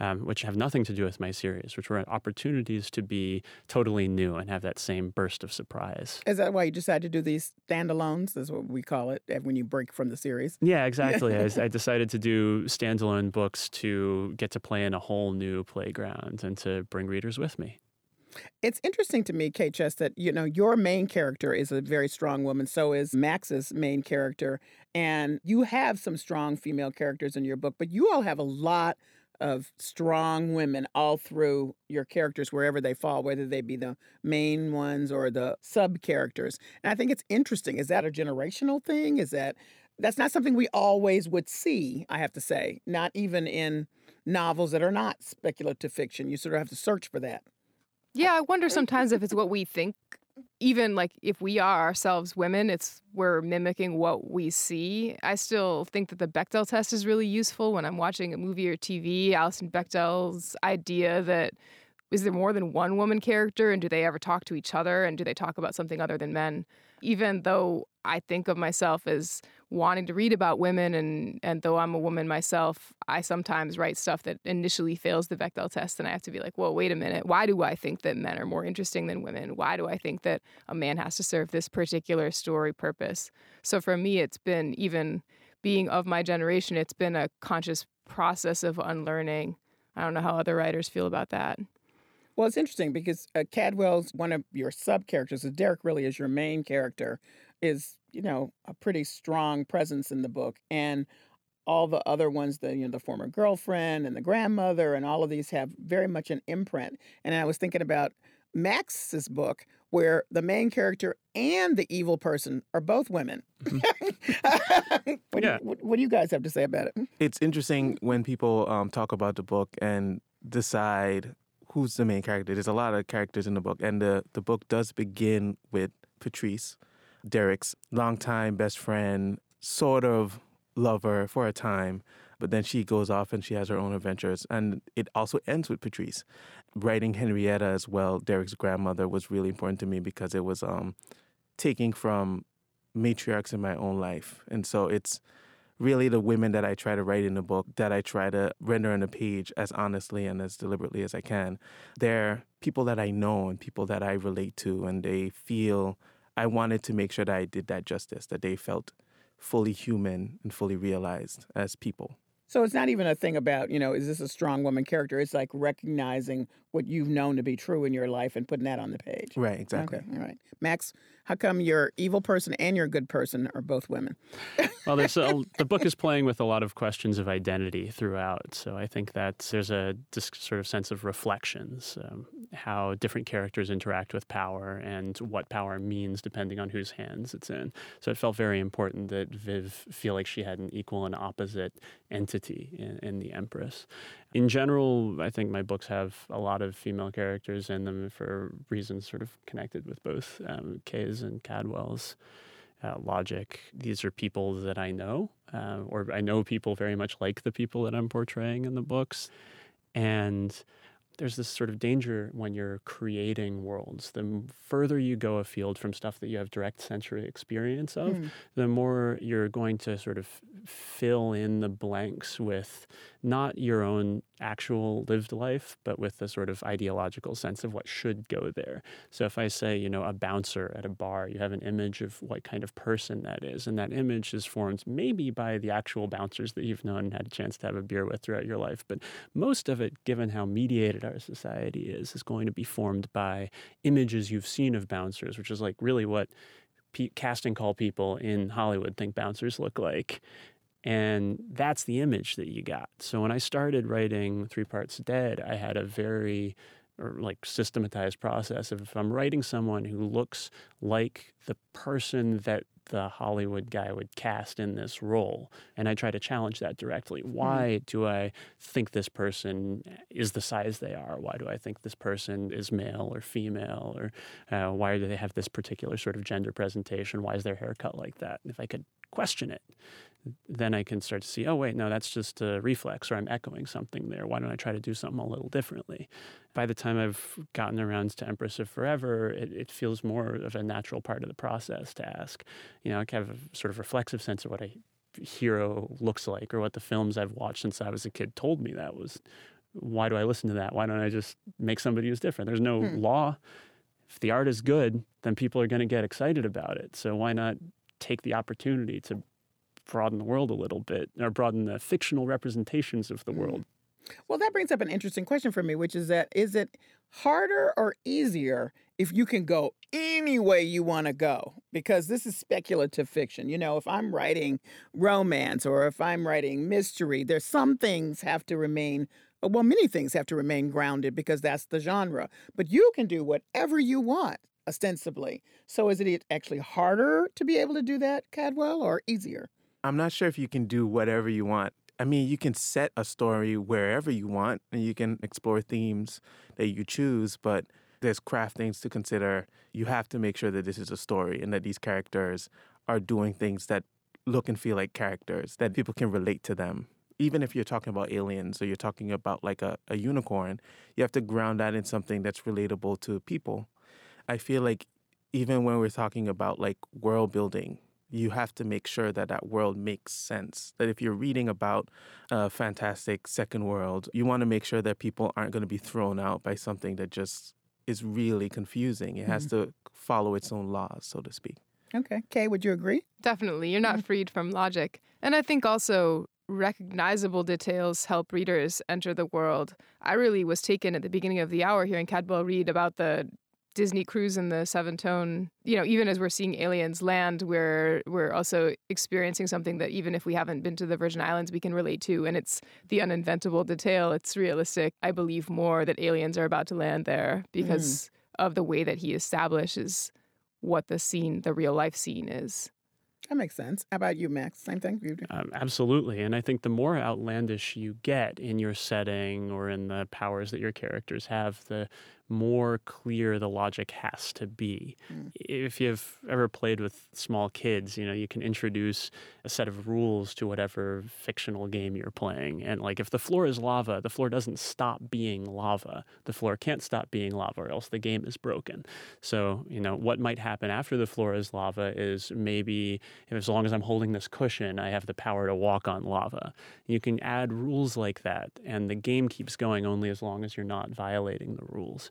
um, which have nothing to do with my series, which were opportunities to be totally new and have that same burst of surprise. Is that why you decided to do these standalones? Is what we call it eh, when you break from the series. Yeah, exactly. I, I decided to do standalone books to get to play in a whole new playground and to bring readers with me. It's interesting to me, K Chess, that you know your main character is a very strong woman. So is Max's main character, and you have some strong female characters in your book. But you all have a lot of strong women all through your characters wherever they fall whether they be the main ones or the sub characters. And i think it's interesting is that a generational thing? Is that that's not something we always would see i have to say not even in novels that are not speculative fiction. You sort of have to search for that. Yeah i wonder sometimes if it's what we think even like if we are ourselves women, it's we're mimicking what we see. I still think that the Bechdel test is really useful when I'm watching a movie or TV. Alison Bechdel's idea that is there more than one woman character and do they ever talk to each other and do they talk about something other than men? Even though I think of myself as wanting to read about women and and though I'm a woman myself, I sometimes write stuff that initially fails the Bechdel test and I have to be like, "Well, wait a minute. Why do I think that men are more interesting than women? Why do I think that a man has to serve this particular story purpose?" So for me, it's been even being of my generation, it's been a conscious process of unlearning. I don't know how other writers feel about that. Well, it's interesting because uh, Cadwell's one of your sub characters. Derek really is your main character, is you know a pretty strong presence in the book, and all the other ones, the you know the former girlfriend and the grandmother, and all of these have very much an imprint. And I was thinking about Max's book, where the main character and the evil person are both women. Mm-hmm. what, yeah. do you, what, what, do you guys have to say about it? It's interesting when people um, talk about the book and decide who's the main character. There's a lot of characters in the book, and the, the book does begin with Patrice, Derek's longtime best friend, sort of lover for a time, but then she goes off and she has her own adventures. And it also ends with Patrice. Writing Henrietta as well, Derek's grandmother, was really important to me because it was um, taking from matriarchs in my own life. And so it's really the women that I try to write in the book, that I try to render on the page as honestly and as deliberately as I can. They're people that I know and people that I relate to, and they feel I wanted to make sure that I did that justice, that they felt fully human and fully realized as people. So it's not even a thing about, you know, is this a strong woman character? It's like recognizing what you've known to be true in your life and putting that on the page. Right, exactly. Okay, all right. Max, how come your evil person and your good person are both women? well, there's a, the book is playing with a lot of questions of identity throughout. So I think that there's a this sort of sense of reflections, um, how different characters interact with power and what power means depending on whose hands it's in. So it felt very important that Viv feel like she had an equal and opposite entity in, in the Empress. In general, I think my books have a lot of female characters in them for reasons sort of connected with both um, Kay's and Cadwell's uh, logic. These are people that I know, uh, or I know people very much like the people that I'm portraying in the books. And there's this sort of danger when you're creating worlds. The further you go afield from stuff that you have direct sensory experience of, mm. the more you're going to sort of fill in the blanks with not your own actual lived life, but with the sort of ideological sense of what should go there. So if I say, you know, a bouncer at a bar, you have an image of what kind of person that is. And that image is formed maybe by the actual bouncers that you've known and had a chance to have a beer with throughout your life. But most of it, given how mediated our society is, is going to be formed by images you've seen of bouncers, which is like really what casting call people in Hollywood think bouncers look like. And that's the image that you got. So when I started writing Three Parts Dead, I had a very or like systematized process of if I'm writing someone who looks like the person that the Hollywood guy would cast in this role. And I try to challenge that directly. Hmm. Why mm. do I think this person is the size they are? Why do I think this person is male or female? Or uh, why do they have this particular sort of gender presentation? Why is their hair cut like that? If I could question it, then I can start to see, oh, wait, no, that's just a reflex, or I'm echoing something there. Why don't I try to do something a little differently? By the time I've gotten around to Empress of Forever, it, it feels more of a natural part of the process to ask. You know, I have a sort of reflexive sense of what a hero looks like, or what the films I've watched since I was a kid told me that was. Why do I listen to that? Why don't I just make somebody who's different? There's no hmm. law. If the art is good, then people are going to get excited about it. So why not take the opportunity to broaden the world a little bit or broaden the fictional representations of the mm. world. Well, that brings up an interesting question for me, which is that is it harder or easier if you can go any way you want to go? Because this is speculative fiction. You know, if I'm writing romance or if I'm writing mystery, there's some things have to remain well, many things have to remain grounded because that's the genre. But you can do whatever you want, ostensibly. So is it actually harder to be able to do that, Cadwell, or easier? I'm not sure if you can do whatever you want. I mean, you can set a story wherever you want and you can explore themes that you choose, but there's craft things to consider. You have to make sure that this is a story and that these characters are doing things that look and feel like characters, that people can relate to them. Even if you're talking about aliens or you're talking about like a, a unicorn, you have to ground that in something that's relatable to people. I feel like even when we're talking about like world building, you have to make sure that that world makes sense. That if you're reading about a fantastic second world, you want to make sure that people aren't going to be thrown out by something that just is really confusing. It mm-hmm. has to follow its own laws, so to speak. Okay. Kay, would you agree? Definitely. You're not mm-hmm. freed from logic. And I think also recognizable details help readers enter the world. I really was taken at the beginning of the hour hearing Cadwell read about the Disney cruise in the Seven Tone, you know, even as we're seeing aliens land, we're we're also experiencing something that even if we haven't been to the Virgin Islands, we can relate to, and it's the uninventable detail. It's realistic. I believe more that aliens are about to land there because mm. of the way that he establishes what the scene, the real life scene is. That makes sense. How about you, Max? Same thing for you? Um, absolutely. And I think the more outlandish you get in your setting or in the powers that your characters have, the more clear the logic has to be. Mm. If you've ever played with small kids, you know, you can introduce a set of rules to whatever fictional game you're playing. And like if the floor is lava, the floor doesn't stop being lava. The floor can't stop being lava or else the game is broken. So, you know, what might happen after the floor is lava is maybe as long as I'm holding this cushion, I have the power to walk on lava. You can add rules like that and the game keeps going only as long as you're not violating the rules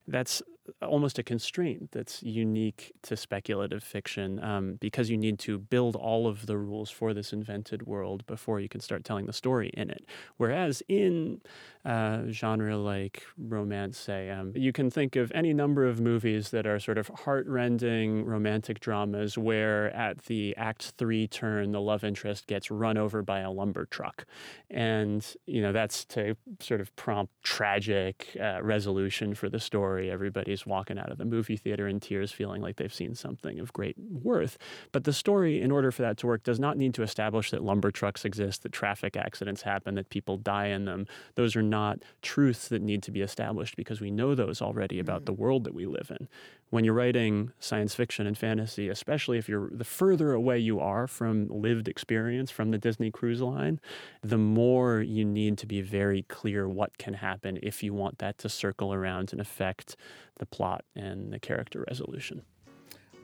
that's almost a constraint that's unique to speculative fiction um, because you need to build all of the rules for this invented world before you can start telling the story in it. Whereas in uh, genre like romance, say, um, you can think of any number of movies that are sort of heart-rending romantic dramas where at the act three turn, the love interest gets run over by a lumber truck. And, you know, that's to sort of prompt tragic uh, resolution for the story. Everybody's walking out of the movie theater in tears feeling like they've seen something of great worth. But the story, in order for that to work, does not need to establish that lumber trucks exist, that traffic accidents happen, that people die in them. Those are not truths that need to be established because we know those already about mm. the world that we live in. When you're writing science fiction and fantasy, especially if you're the further away you are from lived experience from the Disney cruise line, the more you need to be very clear what can happen if you want that to circle around and affect the plot and the character resolution.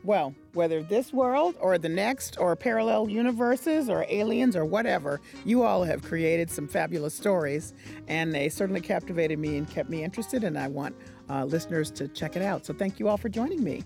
Well, whether this world or the next, or parallel universes or aliens or whatever, you all have created some fabulous stories, and they certainly captivated me and kept me interested, and I want uh, listeners to check it out. So thank you all for joining me.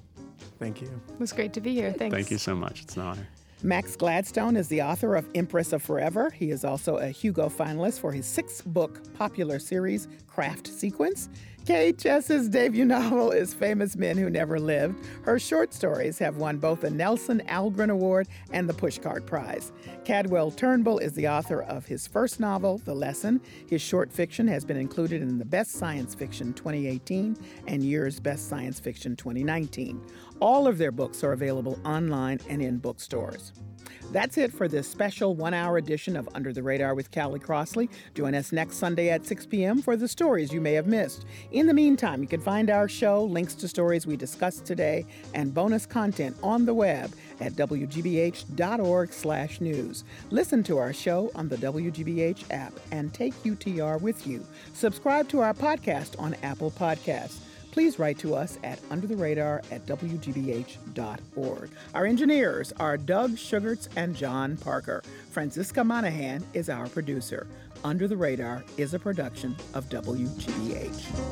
Thank you. It was great to be here. Thanks. Thank you so much. It's an honor. Max Gladstone is the author of Empress of Forever. He is also a Hugo finalist for his six book popular series, Craft Sequence. K Chess's debut novel is Famous Men Who Never Lived. Her short stories have won both the Nelson Algren Award and the Pushcart Prize. Cadwell Turnbull is the author of his first novel, The Lesson. His short fiction has been included in the Best Science Fiction 2018 and Year's Best Science Fiction 2019. All of their books are available online and in bookstores. That's it for this special one hour edition of Under the Radar with Callie Crossley. Join us next Sunday at 6 p.m. for the stories you may have missed. In the meantime, you can find our show, links to stories we discussed today, and bonus content on the web at wgbh.org slash news. Listen to our show on the WGBH app and take UTR with you. Subscribe to our podcast on Apple Podcasts please write to us at undertheradar at wgbh.org. Our engineers are Doug Sugarts and John Parker. Francisca Monahan is our producer. Under the Radar is a production of WGBH.